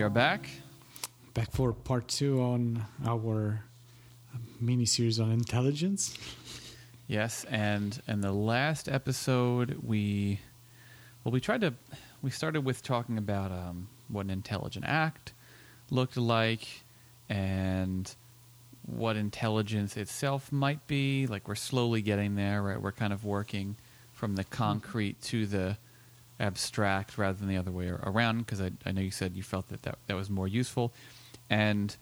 We are back. Back for part two on our mini series on intelligence. Yes, and in the last episode, we well, we tried to we started with talking about um, what an intelligent act looked like and what intelligence itself might be. Like we're slowly getting there, right? We're kind of working from the concrete to the abstract rather than the other way around. Because I, I know you said you felt that, that that was more useful, and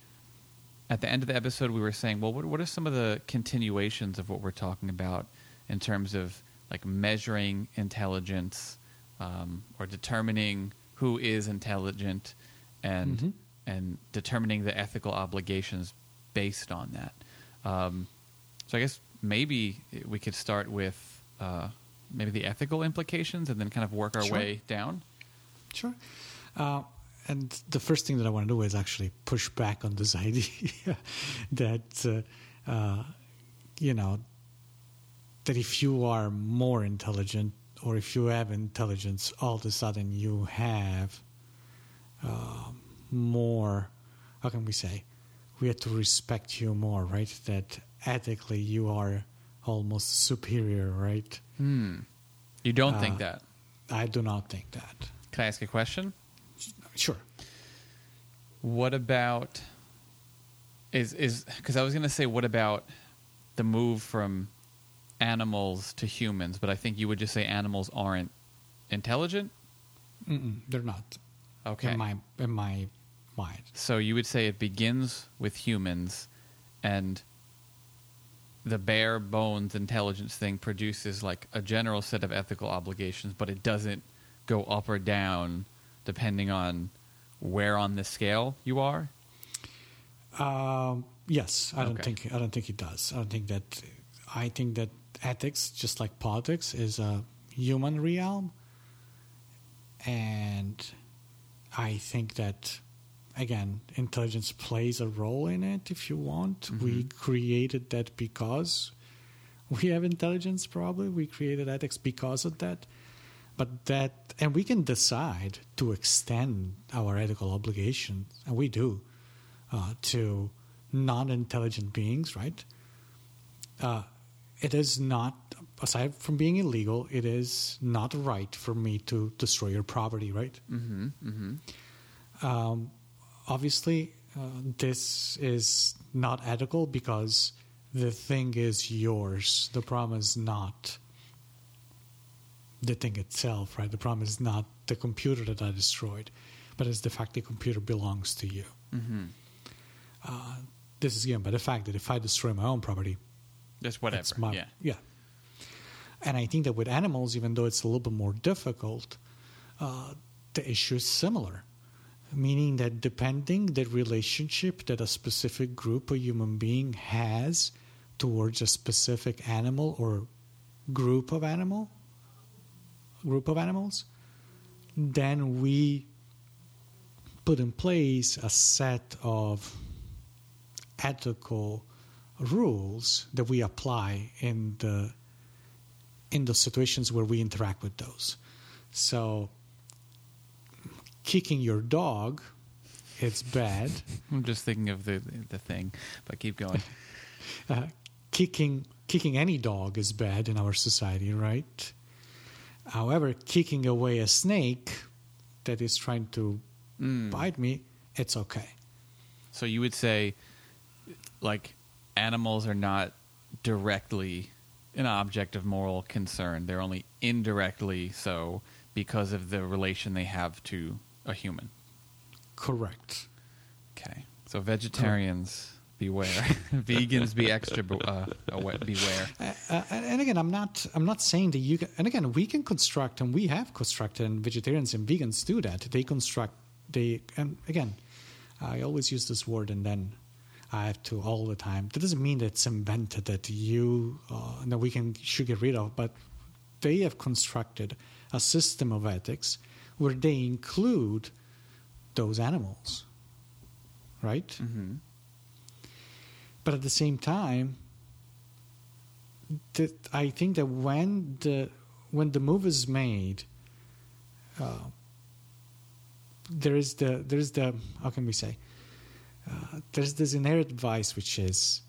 at the end of the episode, we were saying, well, what, what are some of the continuations of what we're talking about in terms of like measuring intelligence um, or determining who is intelligent and Mhm. and determining the ethical obligations based on that. Um, so I guess maybe we could start with uh, maybe the ethical implications and then kind of work our Sure. way down. Sure. Uh, and the first thing that I want to do is actually push back on this idea that, uh, uh, you know, that if you are more intelligent or if you have intelligence, all of a sudden you have uh, more, how can we say, we have to respect you more, right? That ethically you are almost superior, right? Hmm. You don't think Uh, that? I do not think that. Can I ask a question? Sure. What about is is because I was going to say what about the move from animals to humans, but I think you would just say animals aren't intelligent. Mm-mm, they're not. Okay. In my in my mind. So you would say it begins with humans, and the bare bones intelligence thing produces like a general set of ethical obligations, but it doesn't go up or down depending on where on the scale you are. Um, yes, I don't think I don't think it does. I don't think that. I think that ethics, just like politics, is a human realm, and I think that again, intelligence plays a role in it. If you want, we created that because we have intelligence. Probably we created ethics because of that. But that, and we can decide to extend our ethical obligations, and we do, uh, to non-intelligent beings. Right? Uh, it is not, aside from being illegal, it is not right for me to destroy your property. Right? Mm-hmm. Mm-hmm. um, obviously uh, this is not ethical because the thing is yours the problem is not the thing itself right the problem is not the computer that i destroyed but it's the fact the computer belongs to you Mm-hmm. uh, this is given by the fact that if i destroy my own property that's whatever. it's my, yeah. yeah. And I think that with animals, even though it's a little bit more difficult, uh, the issue is similar. Meaning that depending the relationship that a specific group of human being has towards a specific animal or group of animal, group of animals, then we put in place a set of ethical rules that we apply in the in the situations where we interact with those. So kicking your dog it's bad. I'm just thinking of the the thing, but keep going. Uh, kicking kicking any dog is bad in our society, right? However, kicking away a snake that is trying to Mm. bite me, it's okay. So you would say, like, animals are not directly an object of moral concern. They're only indirectly so because of the relation they have to a human. Correct. Okay. So vegetarians beware. Vegans, be extra be- uh, beware. Uh, and and again, I'm not. I'm not saying that you. Can, and again, we can construct, and we have constructed, and vegetarians and vegans do that. They construct. They and again, I always use this word, and then I have to all the time. That doesn't mean that it's invented that you uh, that we can should get rid of, but they have constructed a system of ethics where they include those animals, right? hmm But at the same time, that I think that when the when the move is made, uh, there is the there is the how can we say uh, there's this inherent vice which is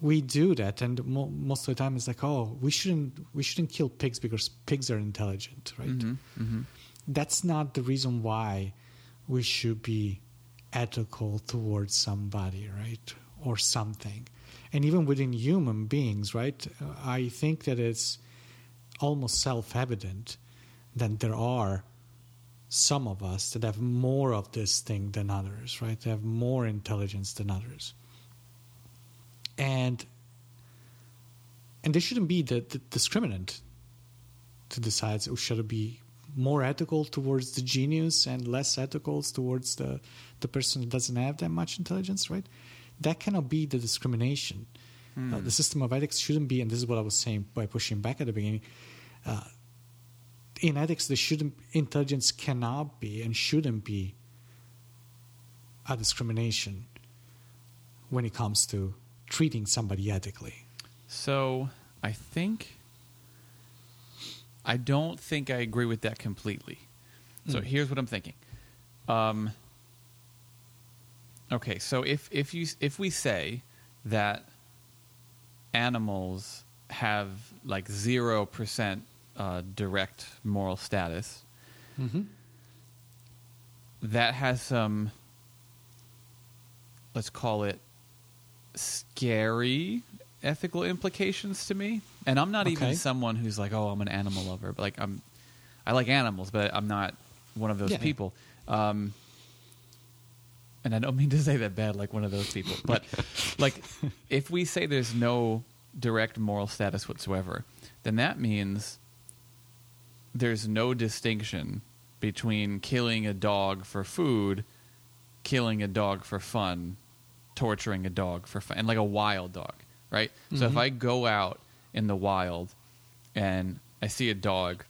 we do that and mo- most of the time it's like oh we shouldn't we shouldn't kill pigs because pigs are intelligent right? Hmm hmm that's not the reason why we should be ethical towards somebody, right? Or something. And even within human beings, right? uh, I think that it's almost self evident that there are some of us that have more of this thing than others, right? They have more intelligence than others. And and there shouldn't be the, the discriminant to decide oh, should it be more ethical towards the genius and less ethical towards the the person that doesn't have that much intelligence, right? That cannot be the discrimination. Uh, the system of ethics shouldn't be, and this is what I was saying by pushing back at the beginning. Uh, in ethics, the shouldn't intelligence cannot be and shouldn't be a discrimination when it comes to treating somebody ethically. So I think I don't think I agree with that completely. So Mm. here's what I'm thinking. Um, okay, so if if you if we say that animals have like zero percent uh, direct moral status, Mm-hmm. that has some let's call it scary ethical implications to me and i'm not even someone who's like oh i'm an animal lover but like i'm i like animals but i'm not one of those Yeah. people um and i don't mean to say that bad like one of those people but like if we say there's no direct moral status whatsoever then that means there's no distinction between killing a dog for food, killing a dog for fun, torturing a dog for fun, and like a wild dog, right? So if Mhm. I go out in the wild and I see a dog,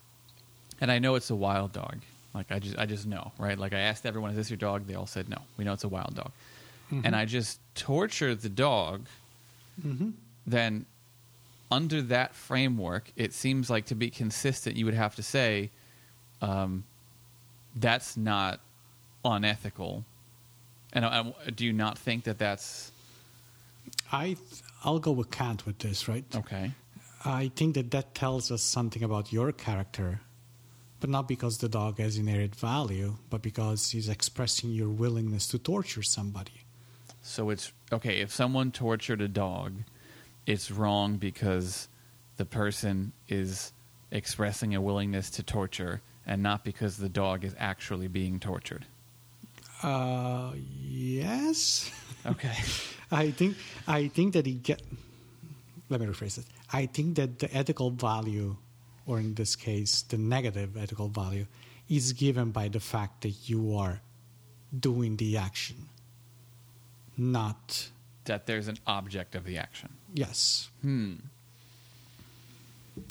and I know it's a wild dog, like I just I just know, right? Like I asked everyone, "Is this your dog?" They all said no. We know it's a wild dog, and I just torture the dog Mm-hmm. then under that framework, it seems like to be consistent, you would have to say um, that's not unethical. And I, I- do you not think that that's I I'll go with Kant with this, right? okay? I think that that tells us something about your character, but not because the dog has inherent value, but because he's expressing your willingness to torture somebody. So it's okay if someone tortured a dog, it's wrong because the person is expressing a willingness to torture and not because the dog is actually being tortured. Uh, yes. Okay. I think I think that he get. Let me rephrase it. I think that the ethical value, or in this case, the negative ethical value, is given by the fact that you are doing the action, not that there's an object of the action. yes. Hmm.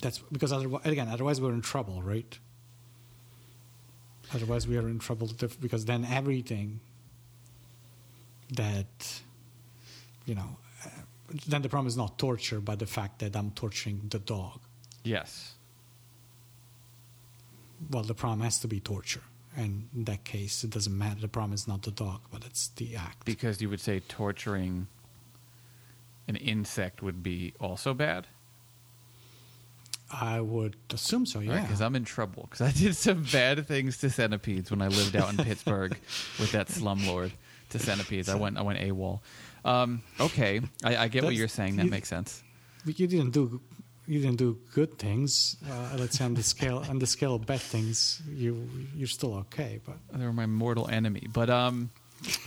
That's because otherwise, again, otherwise we're in trouble, right? Otherwise, we are in trouble because then everything that you know, then the problem is not torture, but the fact that I'm torturing the dog. Yes. Well, the problem has to be torture, and in that case, it doesn't matter. The problem is not the dog, but it's the act. Because you would say torturing an insect would be also bad, I would assume so. Yeah. Because I'm in trouble. Because I did some bad things to centipedes when I lived out in Pittsburgh with that slumlord to centipedes. I went I went AWOL. Um, okay, I, I get what you're saying. That you- makes sense. But you didn't do you didn't do good things. Uh, let's say on the scale on the scale of bad things, you you're still okay. But They were my mortal enemy. But um,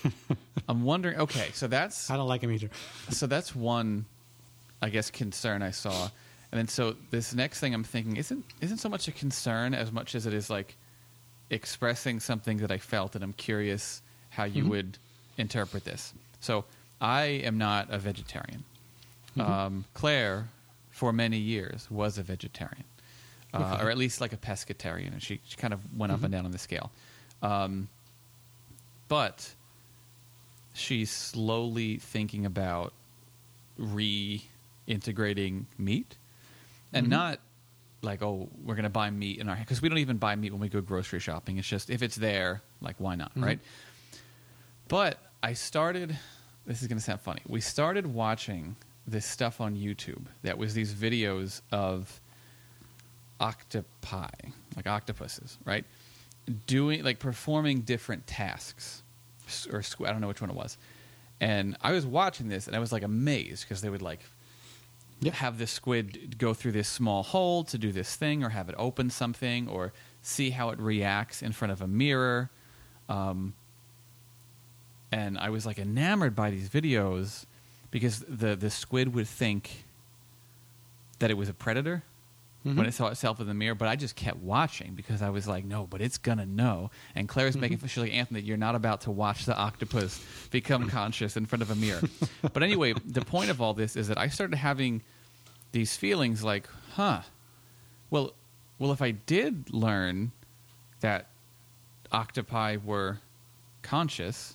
I'm wondering. Okay, so that's I don't like him either. so that's one, I guess, concern I saw, and then so this next thing I'm thinking isn't isn't so much a concern as much as it is like expressing something that I felt, and I'm curious how you Mhm. would interpret this. So I am not a vegetarian. Mhm. Um, Claire, for many years, was a vegetarian, uh, Okay. or at least like a pescatarian, and she, she kind of went up Mhm. and down on the scale. Um, but she's slowly thinking about reintegrating meat and Mhm. not like oh we're going to buy meat in our because we don't even buy meat when we go grocery shopping it's just if it's there like why not Mhm. right but i started this is going to sound funny. We started watching this stuff on youtube that was these videos of octopi like octopuses right? Doing like performing different tasks or squ- i don't know which one it was. And i was watching this and i was like amazed because they would like Yeah. have this squid go through this small hole to do this thing or have it open something or see how it reacts in front of a mirror. Um, and i was like enamored by these videos because the, the squid would think that it was a predator when Mhm. it saw itself in the mirror, but I just kept watching because I was like, no, but it's gonna know. And Claire's making Mm-hmm. she's like, Anthony, you're not about to watch the octopus become conscious in front of a mirror. but anyway, the point of all this is that I started having these feelings like, huh, well, well, if I did learn that octopi were conscious,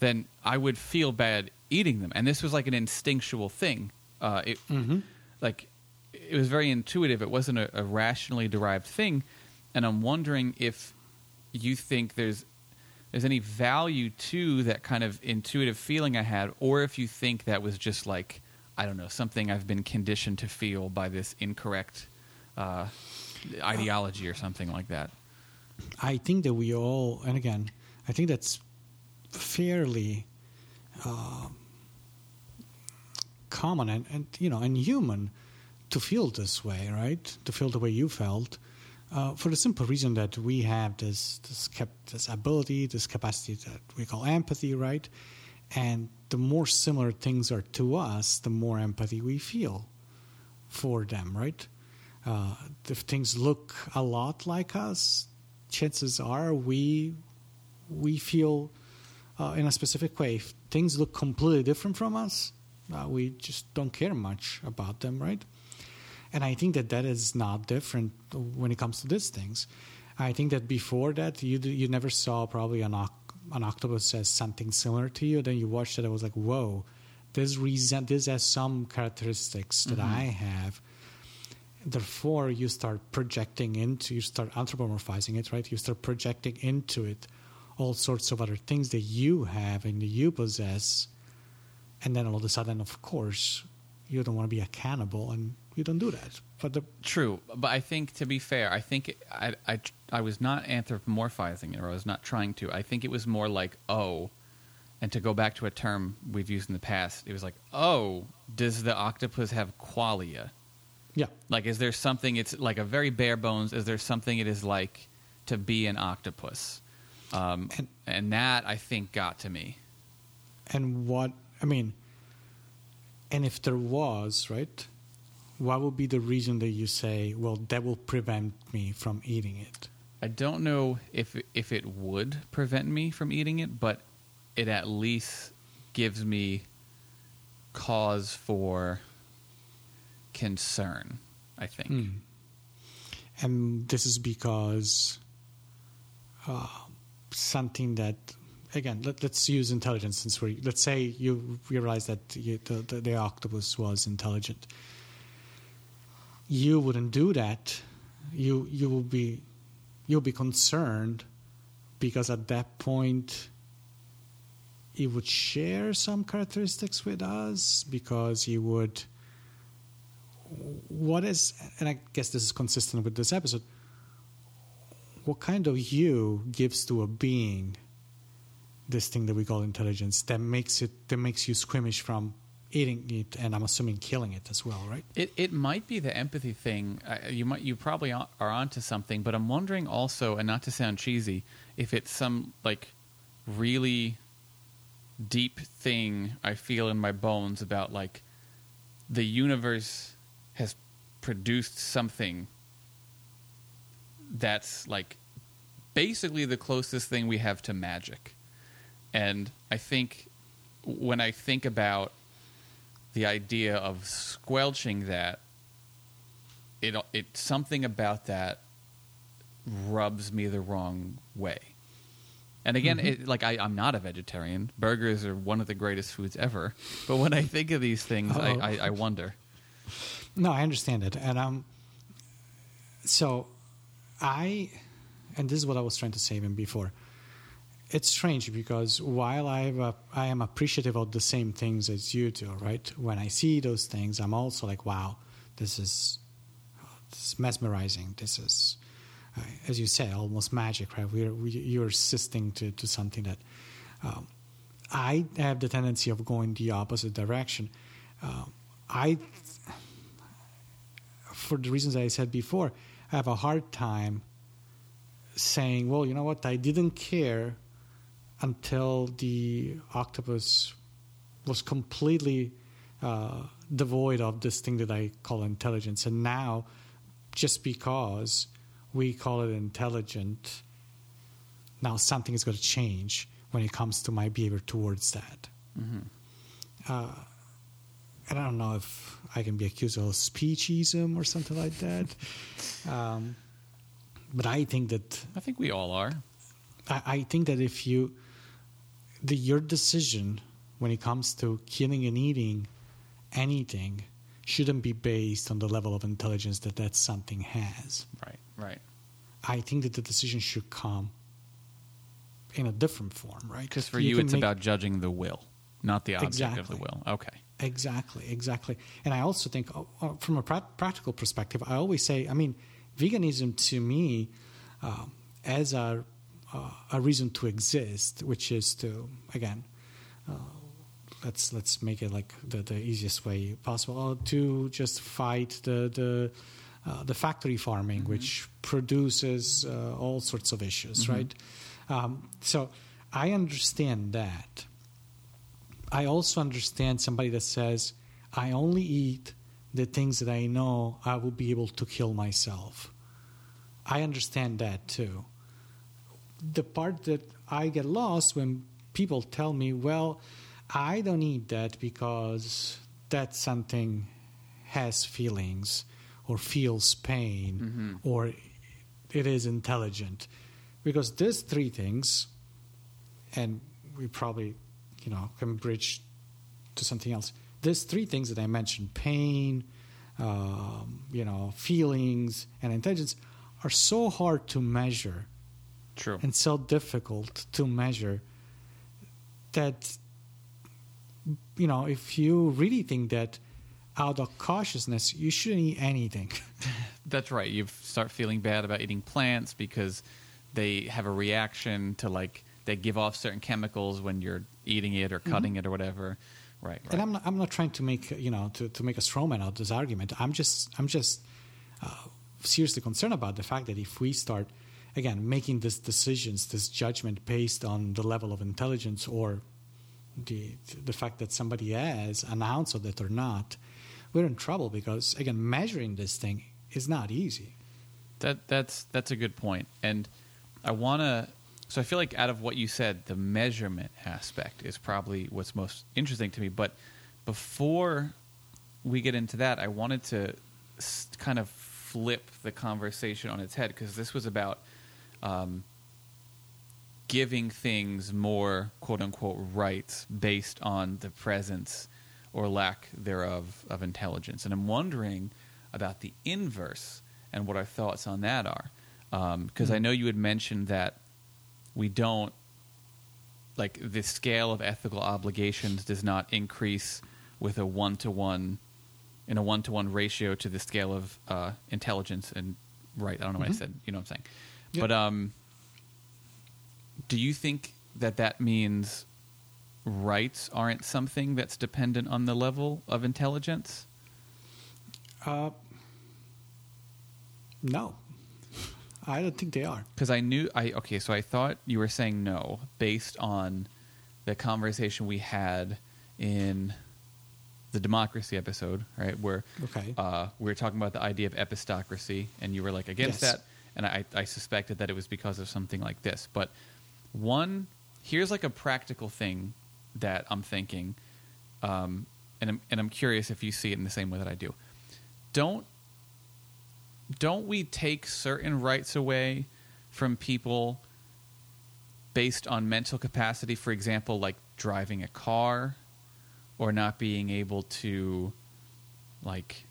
then I would feel bad eating them. And this was like an instinctual thing. Uh, it, Mhm. like it was very intuitive. It wasn't a, a rationally derived thing, and I'm wondering if you think there's there's any value to that kind of intuitive feeling I had, or if you think that was just like I don't know something I've been conditioned to feel by this incorrect uh, ideology or something like that. I think that we all, and again, I think that's fairly uh, common and, and you know and human to feel this way, right? To feel the way you felt, uh, for the simple reason that we have this this cap- this ability, this capacity that we call empathy, right? And the more similar things are to us, the more empathy we feel for them, right? Uh, if things look a lot like us, chances are we we feel uh, in a specific way. If things look completely different from us, uh, we just don't care much about them, right? And I think that that is not different when it comes to these things. I think that before that, you you never saw probably an an octopus as something similar to you. Then you watched it, it was like, whoa, this reason this has some characteristics that I have. Therefore, you start projecting into, you start anthropomorphizing it, right? You start projecting into it all sorts of other things that you have and that you possess. And then all of a sudden, of course, you don't want to be a cannibal and you don't do that. But the True, but I think to be fair, I think I, I I was not anthropomorphizing it, or I was not trying to. I think it was more like oh, and to go back to a term we've used in the past, it was like oh, does the octopus have qualia? yeah, Like, is there something? It's like a very bare bones. Is there something it is like to be an octopus? Um, And- and that I think got to me. and what I mean, and if there was, right, what would be the reason that you say, well, that will prevent me from eating it? I don't know if if it would prevent me from eating it, but it at least gives me cause for concern. I think. Hmm. And this is because uh, something that, again, let, us use intelligence since we let's say you realize that you, the, the, the octopus was intelligent. You wouldn't do that. You you will be you'll be concerned because at that point it would share some characteristics with us because he would what is and i guess this is consistent with this episode what kind of you gives to a being this thing that we call intelligence that makes it that makes you squeamish from eating it and i'm assuming killing it as well right It it might be the empathy thing. Uh, you might you probably are onto something, but I'm wondering also, and not to sound cheesy, if it's some like really deep thing I feel in my bones about like the universe has produced something that's like basically the closest thing we have to magic. And I think when I think about the idea of squelching that, it it something about that rubs me the wrong way. And again, Mm-hmm. it, like I, I'm not a vegetarian. Burgers are one of the greatest foods ever. But when I think of these things, I, I, I wonder. No, I understand it, and um, so I, and this is what I was trying to say even before. It's strange because while I have a, I am appreciative of the same things as you do, right? When I see those things, I'm also like, wow, this is, this is mesmerizing. This is, uh, as you say, almost magic, right? We're, we, you're assisting to, to something that um, I have the tendency of going the opposite direction. Uh, I for the reasons I said before, have a hard time saying, well, you know what, I didn't care until the octopus was completely uh, devoid of this thing that I call intelligence. And now, just because we call it intelligent, now something is going to change when it comes to my behavior towards that. Uh, and I don't know if I Kant be accused of speciesism or something like that. Um, but I think that I think we all are. I, I think that if you the your decision when it comes to killing and eating anything shouldn't be based on the level of intelligence that that something has. Right, right. I think that the decision should come in a different form, right? Because for you, can it's make- about judging the will, not the object of the will. Okay. Exactly, exactly. And I also think, uh, uh, from a pra- practical perspective, I always say, I mean, veganism to me, uh, as a uh, a reason to exist, which is to again, uh, let's let's make it like the, the easiest way possible, uh, to just fight the the uh, the factory farming, which produces uh, all sorts of issues, right? Um, so I understand that. I also understand somebody that says, I only eat the things that I know I will be able to kill myself. I understand that too. The part that I get lost when people tell me, well, I don't eat that because that something has feelings or feels pain mm-hmm. or it is intelligent. Because these three things, and we probably, you know, can bridge to something else. There's three things that I mentioned: pain, um, you know, feelings, and intelligence are so hard to measure True. and so difficult to measure that you know if you really think that out of cautiousness you shouldn't eat anything That's right. You start feeling bad about eating plants because they have a reaction to like they give off certain chemicals when you're eating it or cutting it or whatever. Right. right. and I'm not, I'm not trying to make you know to, to make a straw man out of this argument. I'm just I'm just uh, seriously concerned about the fact that if we start again making these decisions, this judgment based on the level of intelligence or the the fact that somebody has an ounce of it or not, we're in trouble because again measuring this thing is not easy. That that's that's a good point, and I want to. So I feel like out of what you said, the measurement aspect is probably what's most interesting to me. But before we get into that, I wanted to kind of flip the conversation on its head because this was about um, giving things more quote unquote rights based on the presence or lack thereof of intelligence. And I'm wondering about the inverse and what our thoughts on that are. Because I know you had mentioned that we don't, like, the scale of ethical obligations does not increase with a one to one, in a one to one ratio to the scale of uh, intelligence and right. I don't know what I said. You know what I'm saying? Yep. But um, do you think that that means rights aren't something that's dependent on the level of intelligence? Uh, no, I don't think they are. Because I knew I okay, so I thought you were saying no based on the conversation we had in the democracy episode, right? Where Okay. uh, we were talking about the idea of epistocracy, and you were like against Yes. that, and I, I suspected that it was because of something like this. But one, here's like a practical thing that I'm thinking, um, and I'm, and I'm curious if you see it in the same way that I do. Don't don't we take certain rights away from people based on mental capacity? For example, like driving a car, or not being able to like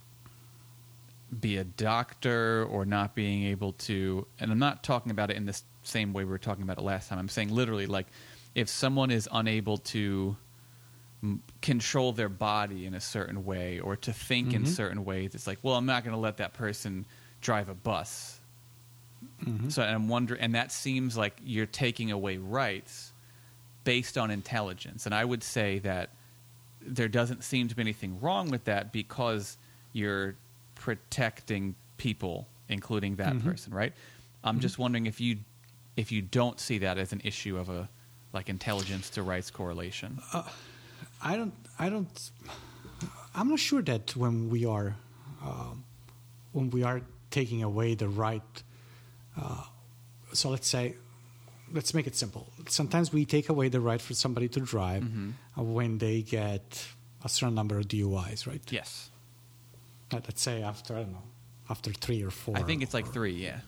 be a doctor or not being able to and i'm not talking about it in the same way we were talking about it last time i'm saying literally like if someone is unable to m- control their body in a certain way or to think in Mhm. certain ways it's like well i'm not going to let that person drive a bus Mhm. so i'm wondering and that seems like you're taking away rights based on intelligence and i would say that there doesn't seem to be anything wrong with that because you're protecting people including that Mhm. person right i'm just wondering if you if you don't see that as an issue of a like intelligence to rights correlation I don't. I don't. I'm not sure that when we are, um, when we are taking away the right. Uh, so let's say, let's make it simple. Sometimes we take away the right for somebody to drive Mhm. uh, when they get a certain number of DUIs, right? yes Let- Let's say after I don't know, after three or four. i think it's like three yeah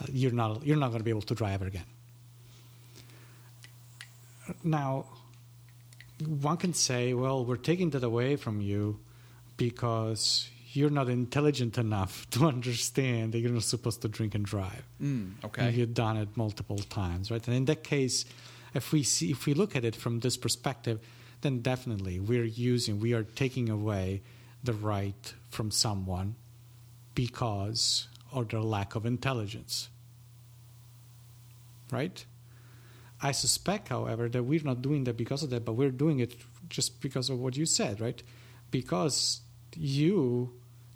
uh, you're not you're not going to be able to drive it again. Now, one can say, well, we're taking that away from you because you're not intelligent enough to understand that you're not supposed to drink and drive. mm, And you've done it multiple times, right? And in that case, if we see if we look at it from this perspective, then definitely we're using we are taking away the right from someone because of their lack of intelligence. Right? I suspect, however, that we're not doing that because of that, but we're doing it just because of what you said, right? Because you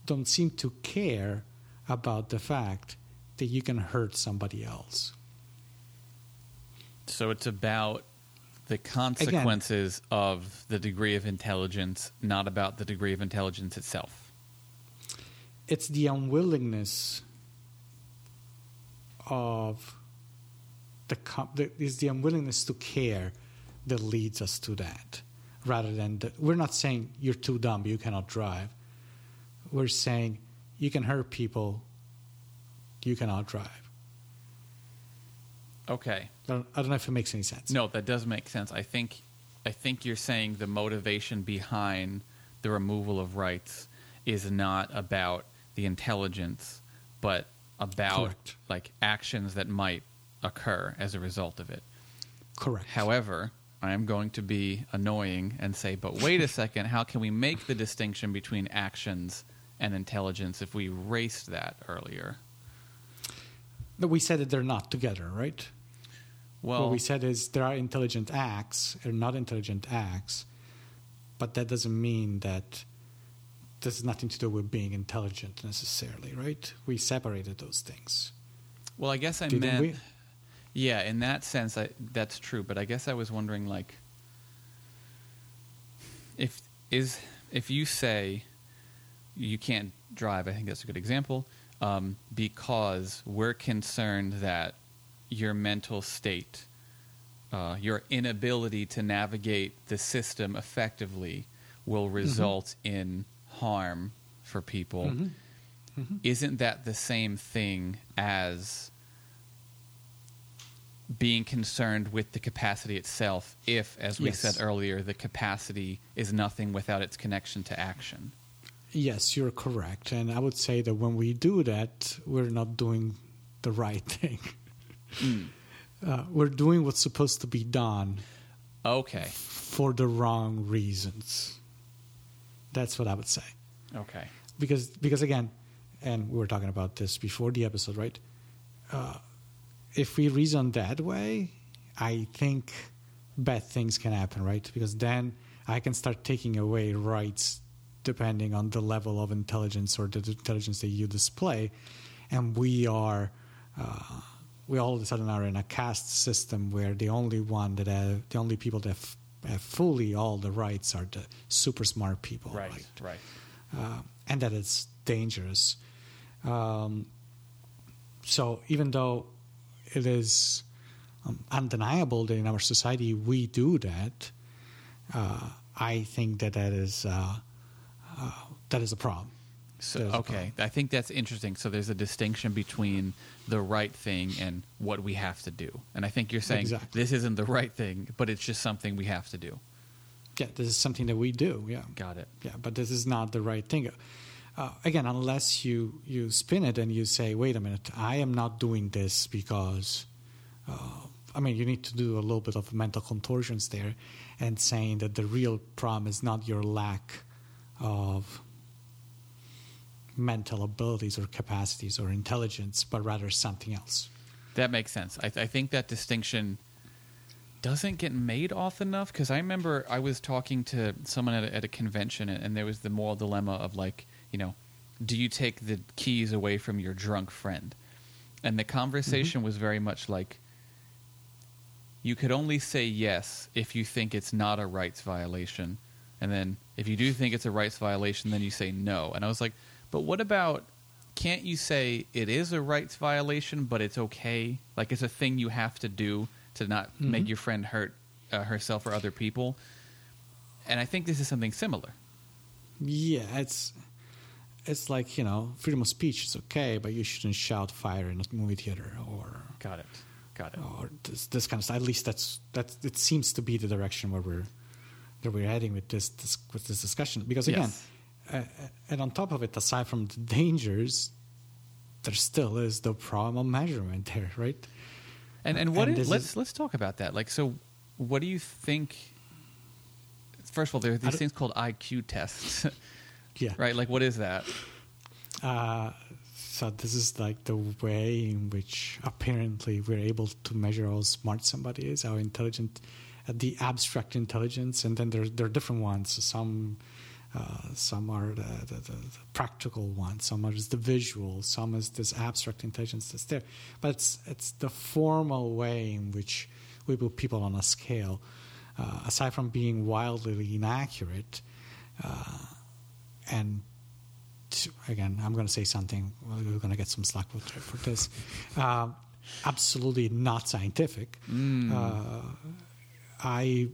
don't seem to care about the fact that you can hurt somebody else. So it's about the consequences of the degree of intelligence, not about the degree of intelligence itself. It's the unwillingness of the, the is the unwillingness to care that leads us to that, rather than the, we're not saying you're too dumb, you cannot drive. We're saying you can hurt people, you cannot drive. Okay. I don't, I don't know if it makes any sense. No, that does make sense. I think I think you're saying the motivation behind the removal of rights is not about the intelligence, but about Correct. like actions that might occur as a result of it. Correct. However, I am going to be annoying and say, but wait a second, how can we make the distinction between actions and intelligence if we erased that earlier? But we said that they're not together, right? Well, what we said is there are intelligent acts or not intelligent acts, but that doesn't mean that this has nothing to do with being intelligent necessarily, right? We separated those things. well, I guess I Didn't meant, we? yeah, in that sense, I, that's true. But I guess I was wondering, like, if is if you say you can't drive, I think that's a good example, um, because we're concerned that your mental state, uh, your inability to navigate the system effectively, will result in harm for people. Mhm. Mhm. Isn't that the same thing as being concerned with the capacity itself if, as we Yes. said earlier, the capacity is nothing without its connection to action? Yes, you're correct. And I would say that when we do that, we're not doing the right thing. Uh, we're doing what's supposed to be done Okay. for the wrong reasons. That's what I would say. Okay. because because again, and we were talking about this before the episode, right? Uh, if we reason that way, I think bad things can happen, right? Because then I can start taking away rights depending on the level of intelligence or the intelligence that you display, and we are uh, we all of a sudden are in a caste system where the only one that have, the only people that have, have fully all the rights are the super smart people, Right, right. uh, and that it's dangerous. Um, so even though it is um, undeniable that in our society we do that, uh, I think that that is uh, uh, that is a problem. So, okay, I think that's interesting. So there's a distinction between the right thing and what we have to do. And I think you're saying Exactly. this isn't the right thing, but it's just something we have to do. Yeah, this is something that we do. Yeah, Got it. yeah, but this is not the right thing. Uh, again, unless you you spin it and you say, "Wait a minute, I am not doing this because," uh, I mean, you need to do a little bit of mental contortions there, and saying that the real problem is not your lack of mental abilities or capacities or intelligence, but rather something else. That makes sense. I, I think that distinction doesn't get made off enough because I remember I was talking to someone at a, at a convention and, and there was the moral dilemma of like, you know, do you take the keys away from your drunk friend? And the conversation mm-hmm. was very much like, you could only say yes if you think it's not a rights violation. And then if you do think it's a rights violation, then you say no. And I was like, but what about can't you say it is a rights violation, but it's okay? Like it's a thing you have to do to not make Mhm. your friend hurt uh, herself or other people. And I think this is something similar. Yeah, it's it's like you know, freedom of speech is okay, but you shouldn't shout fire in a movie theater or Got it. Got it. or this, this kind of stuff. At least that's that's it seems to be the direction where we're that we're heading with this, this with this discussion. Because again, Yes. Uh, and on top of it, aside from the dangers, there still is the problem of measurement there, right? And and what And is, let's is- let's talk about that. Like, so what do you think? First of all, there are these things called IQ tests, Yeah, right? Like, what is that? Uh, so this is like the way in which apparently we're able to measure how smart somebody is, how intelligent, uh, the abstract intelligence, and then there there are different ones. Some uh, some are the, the, the, practical ones, some are just the visual, some is this abstract intelligence that's there. But it's it's the formal way in which we put people on a scale. Uh, aside from being wildly inaccurate, uh, and t- again, I'm going to say something. We're going to get some slack for, for this. Um, absolutely not scientific. Uh, I,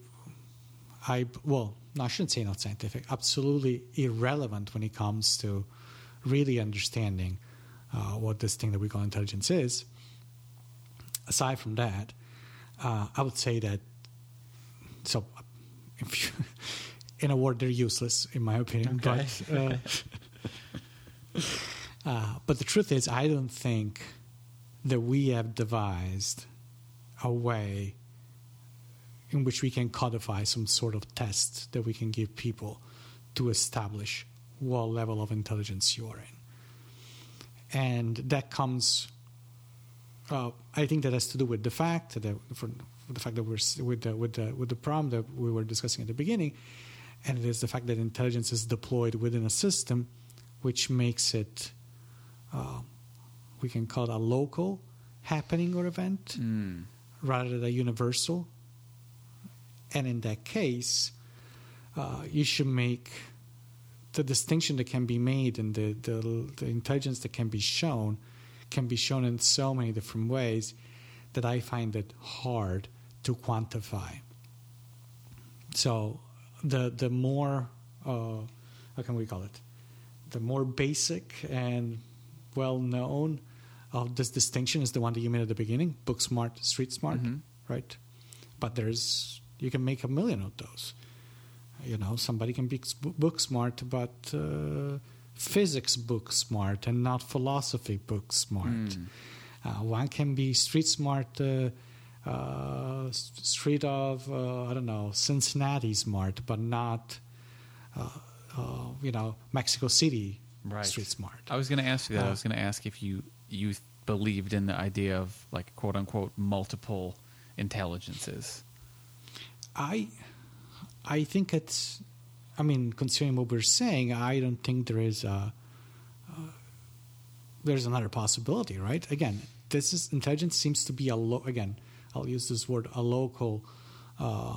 I well, I shouldn't say not scientific. Absolutely irrelevant when it comes to really understanding uh, what this thing that we call intelligence is. Aside from that, uh, I would say that so. If you, in a word, they're useless, in my opinion. Okay. But uh, uh, but the truth is, I don't think that we have devised a way in which we can codify some sort of test that we can give people to establish what level of intelligence you are in. And that comes, uh, I think that has to do with the fact that for, for the fact that we're with the, with the with the problem that we were discussing at the beginning, and it is the fact that intelligence is deployed within a system, which makes it, uh, we can call it a local happening or event Mm. rather than a universal. And in that case, uh, you should make the distinction that can be made and the, the, the intelligence that can be shown can be shown in so many different ways that I find it hard to quantify. So the the more uh, how can we call it? The more basic and well known of this distinction is the one that you made at the beginning: book smart, street smart, Mhm. right? But there's you can make a million of those. You know, somebody can be book smart, but uh, physics book smart and not philosophy book smart. Mm. Uh, one can be street smart, uh, uh, street of uh, I don't know Cincinnati smart, but not uh, uh, you know Mexico City Right. street smart. I was going to ask you that. I was going to ask if you you believed in the idea of like quote unquote multiple intelligences. I I think it's. I mean, considering what we're saying, I don't think there is a. Uh, there's another possibility, right? Again, this is intelligence seems to be a lo- again. I'll use this word a local, uh,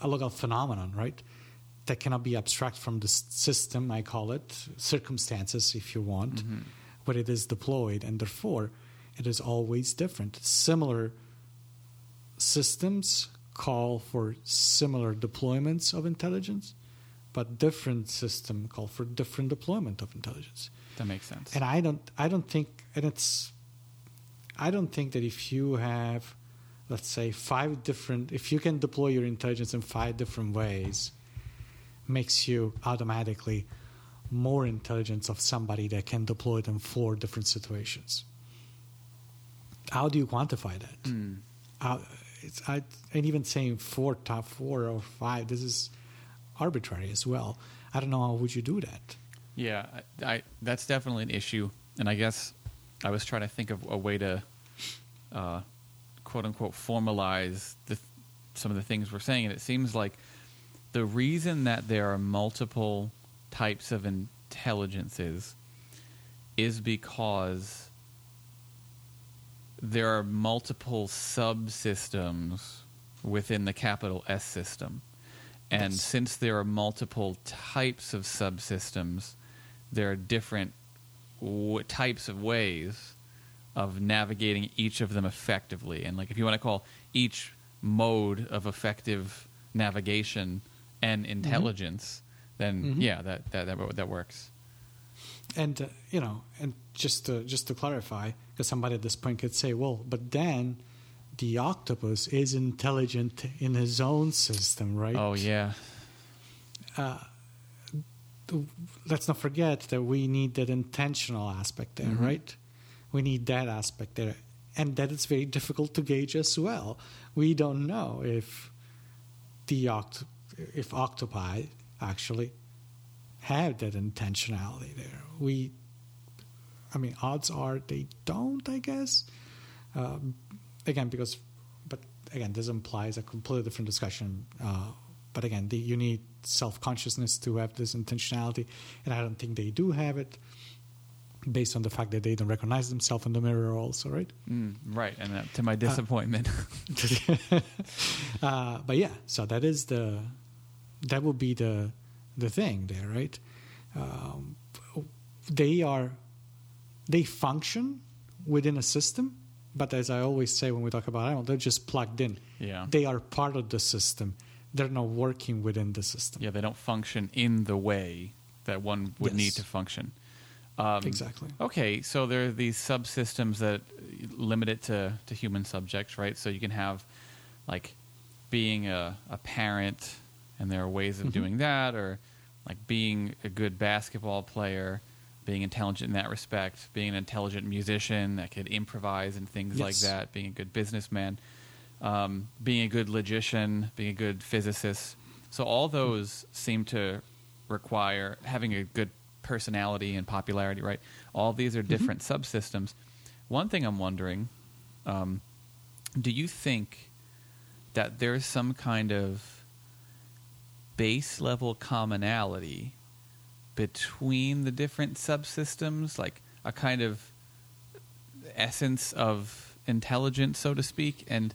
a local phenomenon, right? That cannot be abstract from the system. I call it circumstances, if you want, where it is deployed, and therefore it is always different. Similar systems call for similar deployments of intelligence, but different system call for different deployment of intelligence. That makes sense. And I don't I don't think and it's I don't think that if you have let's say five different if you can deploy your intelligence in five different ways makes you automatically more intelligence of somebody that can deploy it in four different situations. How do you quantify that? Mm. How, it's, I, and even saying four, top four or five, this is arbitrary as well. I don't know how would you do that. Yeah, I, I, that's definitely an issue, and I guess I was trying to think of a way to, uh, quote unquote, formalize the, some of the things we're saying, and it seems like the reason that there are multiple types of intelligences is because there are multiple subsystems within the capital S system. And Yes. since there are multiple types of subsystems, there are different w- types of ways of navigating each of them effectively. And like if you want to call each mode of effective navigation and intelligence, then Mhm. yeah, that that that, that works. And uh, you know, and just to, just to clarify, because somebody at this point could say, "Well, but then the octopus is intelligent in his own system, right?" Oh yeah, let's not forget that we need that intentional aspect there, Mhm. right? We need that aspect there. And that is very difficult to gauge as well. We don't know if the oct- if octopi actually have that intentionality there. We, I mean, odds are they don't. I guess. Um, again, because, but again, this implies a completely different discussion. Uh, but again, the, you need self consciousness to have this intentionality, and I don't think they do have it, based on the fact that they don't recognize themselves in the mirror. Also, right? mm, right. And uh, to my disappointment, uh, but yeah, so that is the that would be the the thing there, right? Um, they are they function within a system, but as I always say when we talk about animals, they're just plugged in. yeah, They are part of the system. They're not working within the system. yeah, they don't function in the way that one would need to function. Um, Exactly. Okay, so there are these subsystems that limit it to, to human subjects, right? So you can have like being a, a parent, and there are ways of Mhm. doing that, or like being a good basketball player, being intelligent in that respect, being an intelligent musician that could improvise and things like that, being a good businessman, um, being a good logician, being a good physicist. So all those seem to require having a good personality and popularity, right? All these are different subsystems. One thing I'm wondering, um, do you think that there's some kind of base level commonality between the different subsystems, like a kind of essence of intelligence, so to speak? And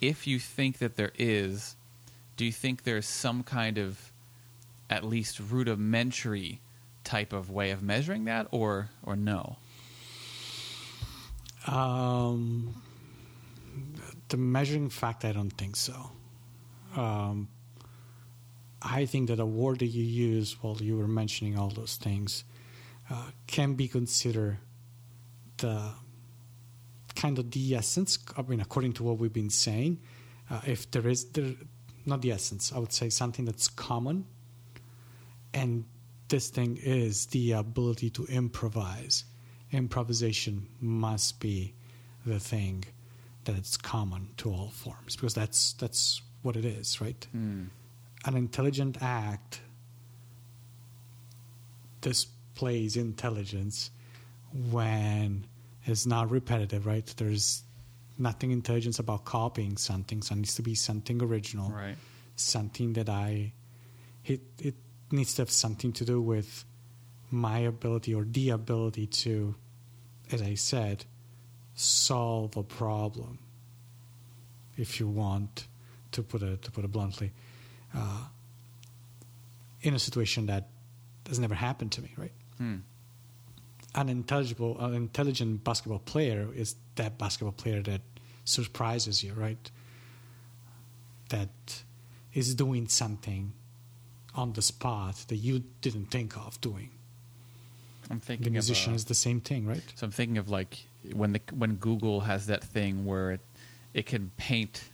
if you think that there is, do you think there's some kind of at least rudimentary type of way of measuring that, or or no? Um, the measuring fact, I don't think so. Um, I think that a word that you use while you were mentioning all those things uh, can be considered the kind of the essence. I mean, according to what we've been saying, uh, if there is there, not the essence, I would say something that's common, and this thing is the ability to improvise. Improvisation must be the thing that it's common to all forms because that's that's what it is, right? Hmm. An intelligent act displays intelligence when it's not repetitive, right? There's nothing intelligence about copying something, so it needs to be something original Right. something that I it it needs to have something to do with my ability or the ability to, as I said, solve a problem, if you want to put it to put it bluntly, uh, in a situation that has never happened to me, right? Hmm. An intelligible, an intelligent basketball player is that basketball player that surprises you, right? That is doing something on the spot that you didn't think of doing. I'm thinking The musician of, uh, is the same thing, right? So I'm thinking of like when the when Google has that thing where it, it can paint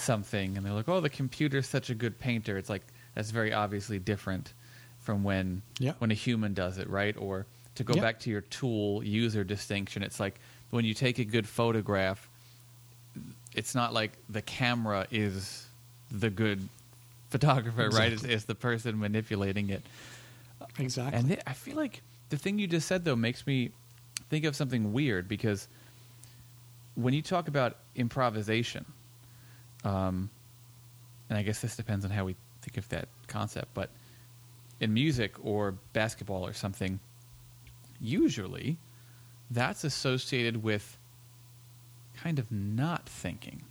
something, and they're like, "Oh, the computer's such a good painter." It's like that's very obviously different from when Yeah. when a human does it, right? Or to go Yeah. back to your tool user distinction, it's like when you take a good photograph, it's not like the camera is the good photographer, right? It's, it's the person manipulating it. Exactly. And th- I feel like the thing you just said though makes me think of something weird because when you talk about improvisation, um, and I guess this depends on how we think of that concept, but in music or basketball or something, usually that's associated with kind of not thinking,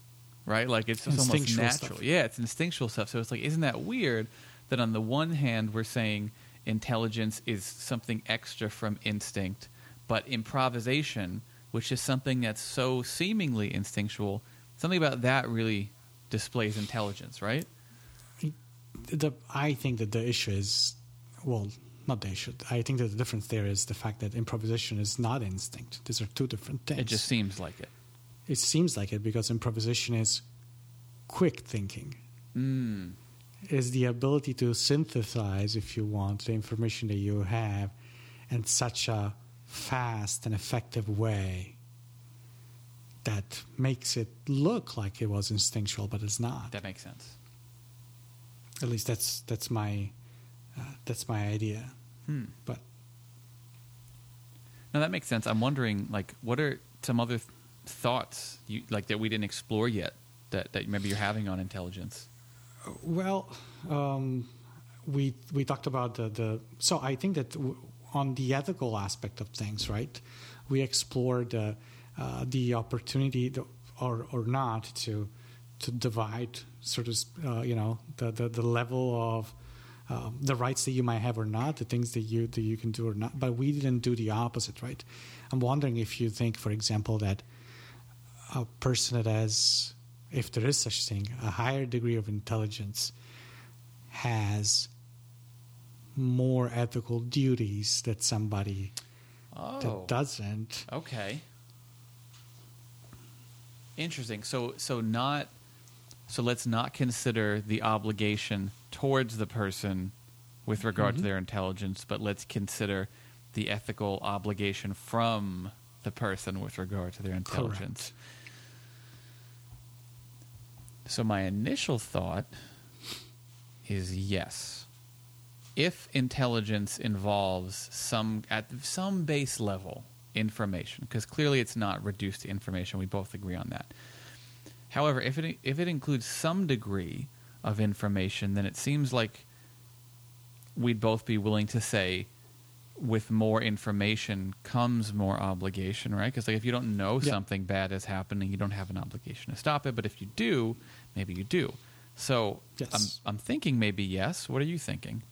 right? Like it's just almost natural. stuff. Yeah, it's instinctual stuff. So it's like, isn't that weird that on the one hand we're saying intelligence is something extra from instinct, but improvisation, which is something that's so seemingly instinctual, something about that really displays intelligence, right? the, I think that the issue is, well, not the issue. I think that the difference there is the fact that improvisation is not instinct. These are two different things. It just seems like it. it seems like it because improvisation is quick thinking. Mm. Is the ability to synthesize, if you want, the information that you have in such a fast and effective way that makes it look like it was instinctual, but it's not. That makes sense. At least that's that's my uh, that's my idea. Hmm. But No, that makes sense. I'm wondering, like, what are some other th- thoughts you like that we didn't explore yet that, that maybe you're having on intelligence? Well, um, we we talked about the, the so I think that w- on the ethical aspect of things, right? We explored uh, uh, the opportunity to, or or not to to divide sort of uh, you know the, the the level of um, the rights that you might have or not, the things that you that you can do or not. But we didn't do the opposite, right? I'm wondering if you think, for example, that a person that has, if there is such a thing, a higher degree of intelligence has more ethical duties that somebody Oh, that doesn't. okay. Interesting. So, so not. So let's not consider the obligation towards the person with regard to Mhm. their intelligence, but let's consider the ethical obligation from the person with regard to their intelligence. So my initial thought is yes. If intelligence involves some at some base level information, because clearly it's not reduced to information, we both agree on that. However, if it if it includes some degree of information, then it seems like we'd both be willing to say with more information comes more obligation, right? Because like if you don't know Yeah. something bad is happening, you don't have an obligation to stop it. But if you do, maybe you do. So Yes. I'm I'm thinking maybe yes. What are you thinking?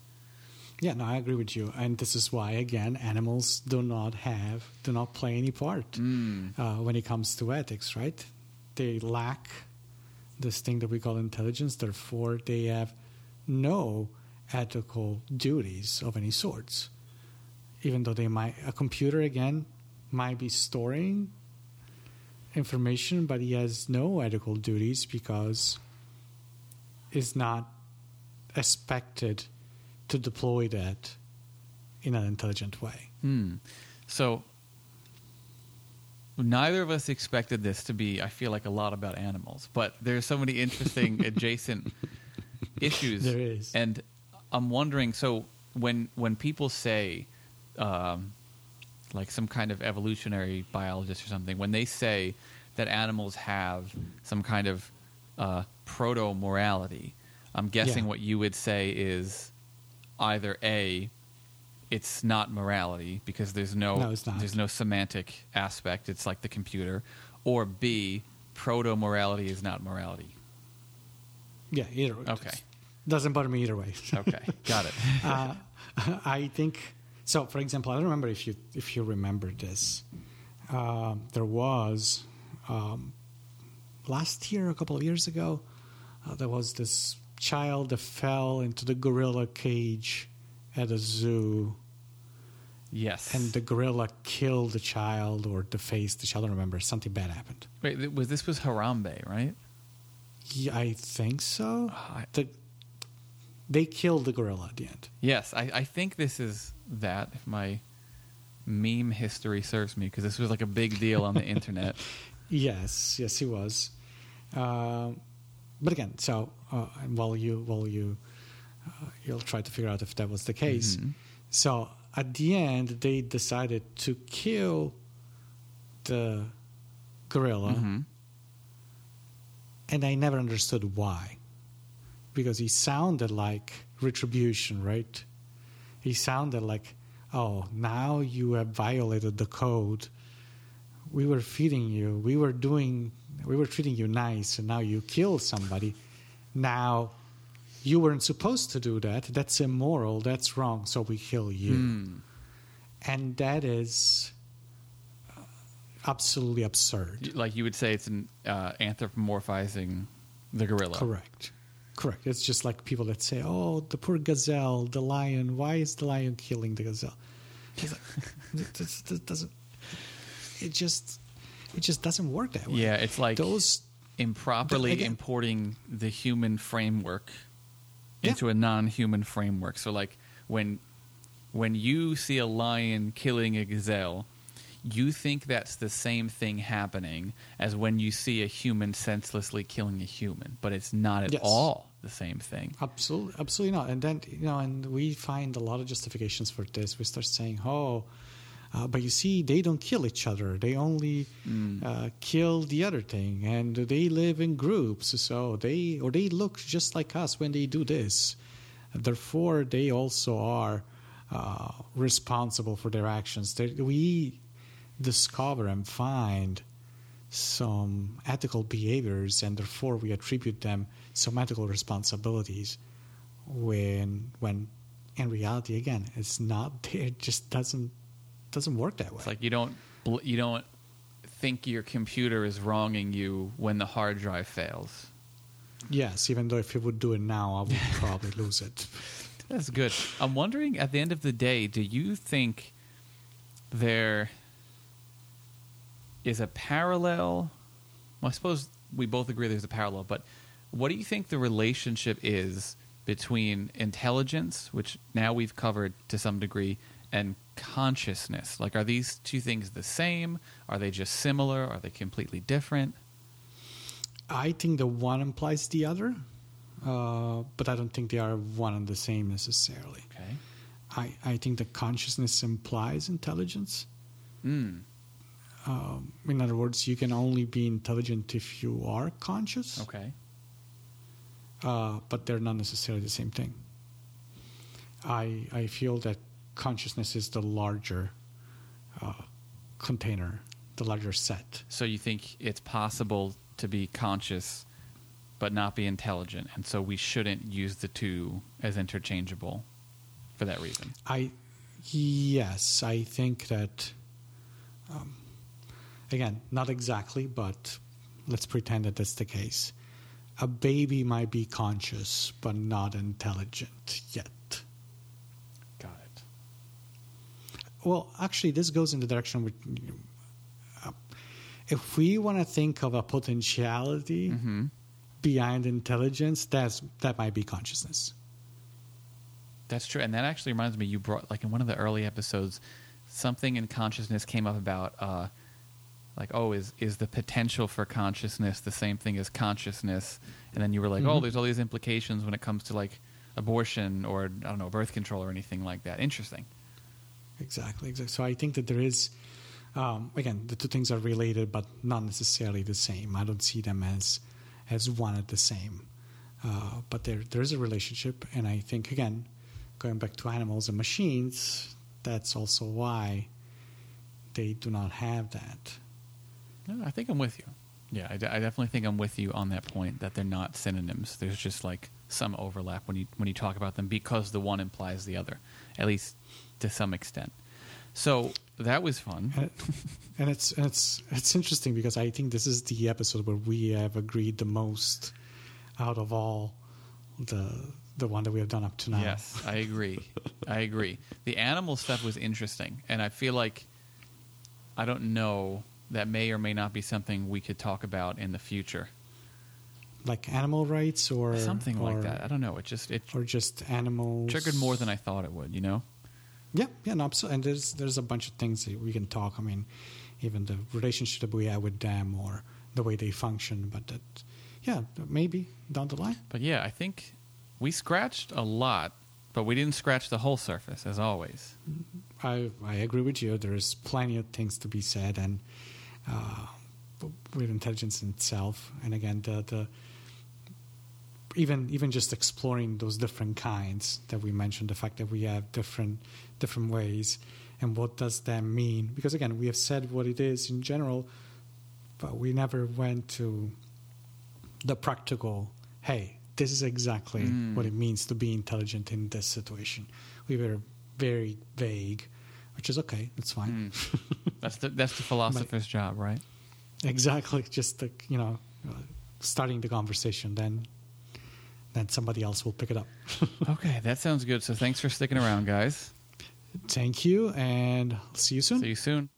Yeah, no, I agree with you, and this is why again animals do not have do not play any part Mm. uh, when it comes to ethics. Right? They lack this thing that we call intelligence. Therefore, they have no ethical duties of any sorts. Even though they might, a computer again might be storing information, but he has no ethical duties because is not expected to deploy that in an intelligent way. Hmm. So neither of us expected this to be, I feel like, a lot about animals, but there's so many interesting adjacent issues. There is. and I'm wondering. So when when people say, um, like some kind of evolutionary biologist or something, when they say that animals have some kind of uh, proto morality, I'm guessing Yeah. what you would say is either a it's not morality because there's no, No, there's no semantic aspect. It's like the computer, or B, proto morality is not morality. Yeah, either. way. Okay. Doesn't bother me either way. Okay, got it. uh, I think so. For example, I don't remember if you if you remember this. Um, there was um, last year, a couple of years ago, uh, there was this child that fell into the gorilla cage at a zoo, Yes. and the gorilla killed the child or defaced the child. I don't remember. Something bad happened. Wait, was this was Harambe, right? Yeah, I think so. I- The, they killed the gorilla at the end. Yes, I, I think this is that. If my meme history serves me, because this was like a big deal on the internet. Yes, yes, he was. Um, but again, so uh, and while you while you uh, you'll try to figure out if that was the case. Mhm. So at the end, they decided to kill the gorilla, Mhm. and I never understood why, because he sounded like retribution, right? He sounded like, oh, now you have violated the code we were feeding you, we were doing, we were treating you nice, and now you kill somebody. Now you weren't supposed to do that. That's immoral. That's wrong. So we kill you. Mm. And that is uh, absolutely absurd. Like you would say, it's an uh, anthropomorphizing the gorilla. Correct. Correct. It's just like people that say, "Oh, the poor gazelle, the lion. Why is the lion killing the gazelle?" It's like, this, this doesn't. It just, it just doesn't work that way. Yeah, it's like Those improperly importing the human framework Yeah. into a non-human framework. So like when when you see a lion killing a gazelle, you think that's the same thing happening as when you see a human senselessly killing a human, but it's not at Yes. all the same thing. Absolutely, absolutely not. And then you know, and we find a lot of justifications for this. We start saying, "Oh, uh, but you see, they don't kill each other. They only uh, kill the other thing, and they live in groups. So they or they look just like us when they do this. Therefore, they also are uh, responsible for their actions. They, we discover and find some ethical behaviors and therefore we attribute them some ethical responsibilities when when in reality again it's not it just doesn't doesn't work that way It's like you don't you don't think your computer is wronging you when the hard drive fails. yes even though if you would do it now i would probably lose it That's good. I'm wondering at the end of the day, do you think there is a parallel? Well, I suppose we both agree there's a parallel, but what do you think the relationship is between intelligence, which now we've covered to some degree, and consciousness? Like, are these two things the same? Are they just similar? Are they completely different? i think the one implies the other uh, but i don't think they are one and the same necessarily Okay. i, I think the consciousness implies intelligence Mm. um, in other words you can only be intelligent if you are conscious Okay. uh, but they're not necessarily the same thing. I I feel that consciousness is the larger uh, container, the larger set. So you think it's possible to be conscious but not be intelligent, and so we shouldn't use the two as interchangeable for that reason. I yes, I think that. Um, again, not exactly, but let's pretend that that's the case. A baby might be conscious but not intelligent yet. Got it. Well, actually, this goes in the direction with. Uh, if we want to think of a potentiality Mm-hmm. behind intelligence, that's that might be consciousness. That's true, and that actually reminds me. You brought like in one of the early episodes, something in consciousness came up about uh, like oh is is the potential for consciousness the same thing as consciousness? And then you were like oh Mhm. there's all these implications when it comes to like abortion or I don't know birth control or anything like that. Interesting. Exactly, exactly. So I think that there is, um, again, the two things are related, but not necessarily the same. I don't see them as as one at the same. Uh, but there there is a relationship, and I think again, going back to animals and machines, that's also why they do not have that. No, I think I'm with you. Yeah, I, d- I definitely think I'm with you on that point that they're not synonyms. There's just like some overlap when you when you talk about them because the one implies the other, at least to some extent. So that was fun. And, and it's and it's it's interesting because I think this is the episode where we have agreed the most out of all the the one that we have done up to now. Yes, I agree. I agree. The animal stuff was interesting, and I feel like I don't know that may or may not be something we could talk about in the future. like animal rights or Something like that. I don't know. It just it or just animals triggered more than I thought it would. You know. Yeah, yeah, no, absolutely. And there's there's a bunch of things that we can talk. I mean, even the relationship that we have with them or the way they function. But that, yeah, maybe down the line. But yeah, I think we scratched a lot, but we didn't scratch the whole surface as always. I I agree with you. There's plenty of things to be said, and uh, with intelligence in itself. And again, the the even even just exploring those different kinds that we mentioned, the fact that we have different different ways, and what does that mean? Because again, we have said what it is in general, but we never went to the practical. Hey, this is exactly Mm. what it means to be intelligent in this situation. We were very vague, which is okay. It's fine. Mm. That's the that's the philosopher's job, right? Exactly. Just the, you know, starting the conversation, then then somebody else will pick it up. okay, that sounds good. So thanks for sticking around, guys. Thank you, and see you soon. See you soon.